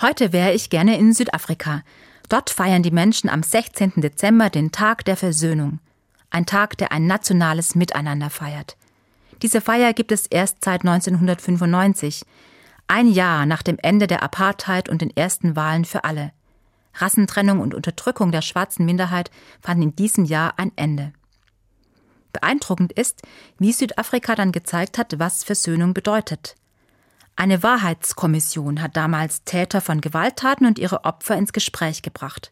Heute wäre ich gerne in Südafrika. Dort feiern die Menschen am 16. Dezember den Tag der Versöhnung. Ein Tag, der ein nationales Miteinander feiert. Diese Feier gibt es erst seit 1995, ein Jahr nach dem Ende der Apartheid und den ersten Wahlen für alle. Rassentrennung und Unterdrückung der schwarzen Minderheit fanden in diesem Jahr ein Ende. Beeindruckend ist, wie Südafrika dann gezeigt hat, was Versöhnung bedeutet. Eine Wahrheitskommission hat damals Täter von Gewalttaten und ihre Opfer ins Gespräch gebracht.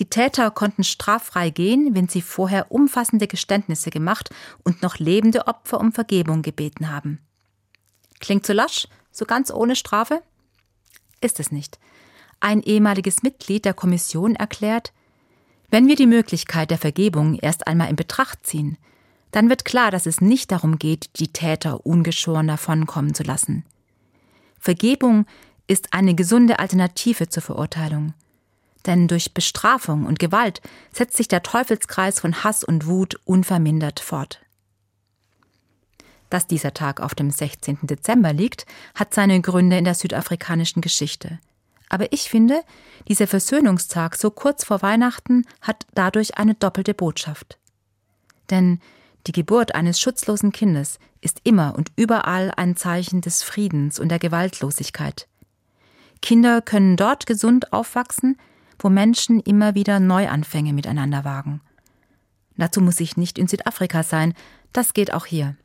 Die Täter konnten straffrei gehen, wenn sie vorher umfassende Geständnisse gemacht und noch lebende Opfer um Vergebung gebeten haben. Klingt so lasch, so ganz ohne Strafe? Ist es nicht. Ein ehemaliges Mitglied der Kommission erklärt, wenn wir die Möglichkeit der Vergebung erst einmal in Betracht ziehen, dann wird klar, dass es nicht darum geht, die Täter ungeschoren davonkommen zu lassen. Vergebung ist eine gesunde Alternative zur Verurteilung. Denn durch Bestrafung und Gewalt setzt sich der Teufelskreis von Hass und Wut unvermindert fort. Dass dieser Tag auf dem 16. Dezember liegt, hat seine Gründe in der südafrikanischen Geschichte. Aber ich finde, dieser Versöhnungstag so kurz vor Weihnachten hat dadurch eine doppelte Botschaft. Denn die Geburt eines schutzlosen Kindes ist immer und überall ein Zeichen des Friedens und der Gewaltlosigkeit. Kinder können dort gesund aufwachsen, wo Menschen immer wieder Neuanfänge miteinander wagen. Dazu muss ich nicht in Südafrika sein, das geht auch hier.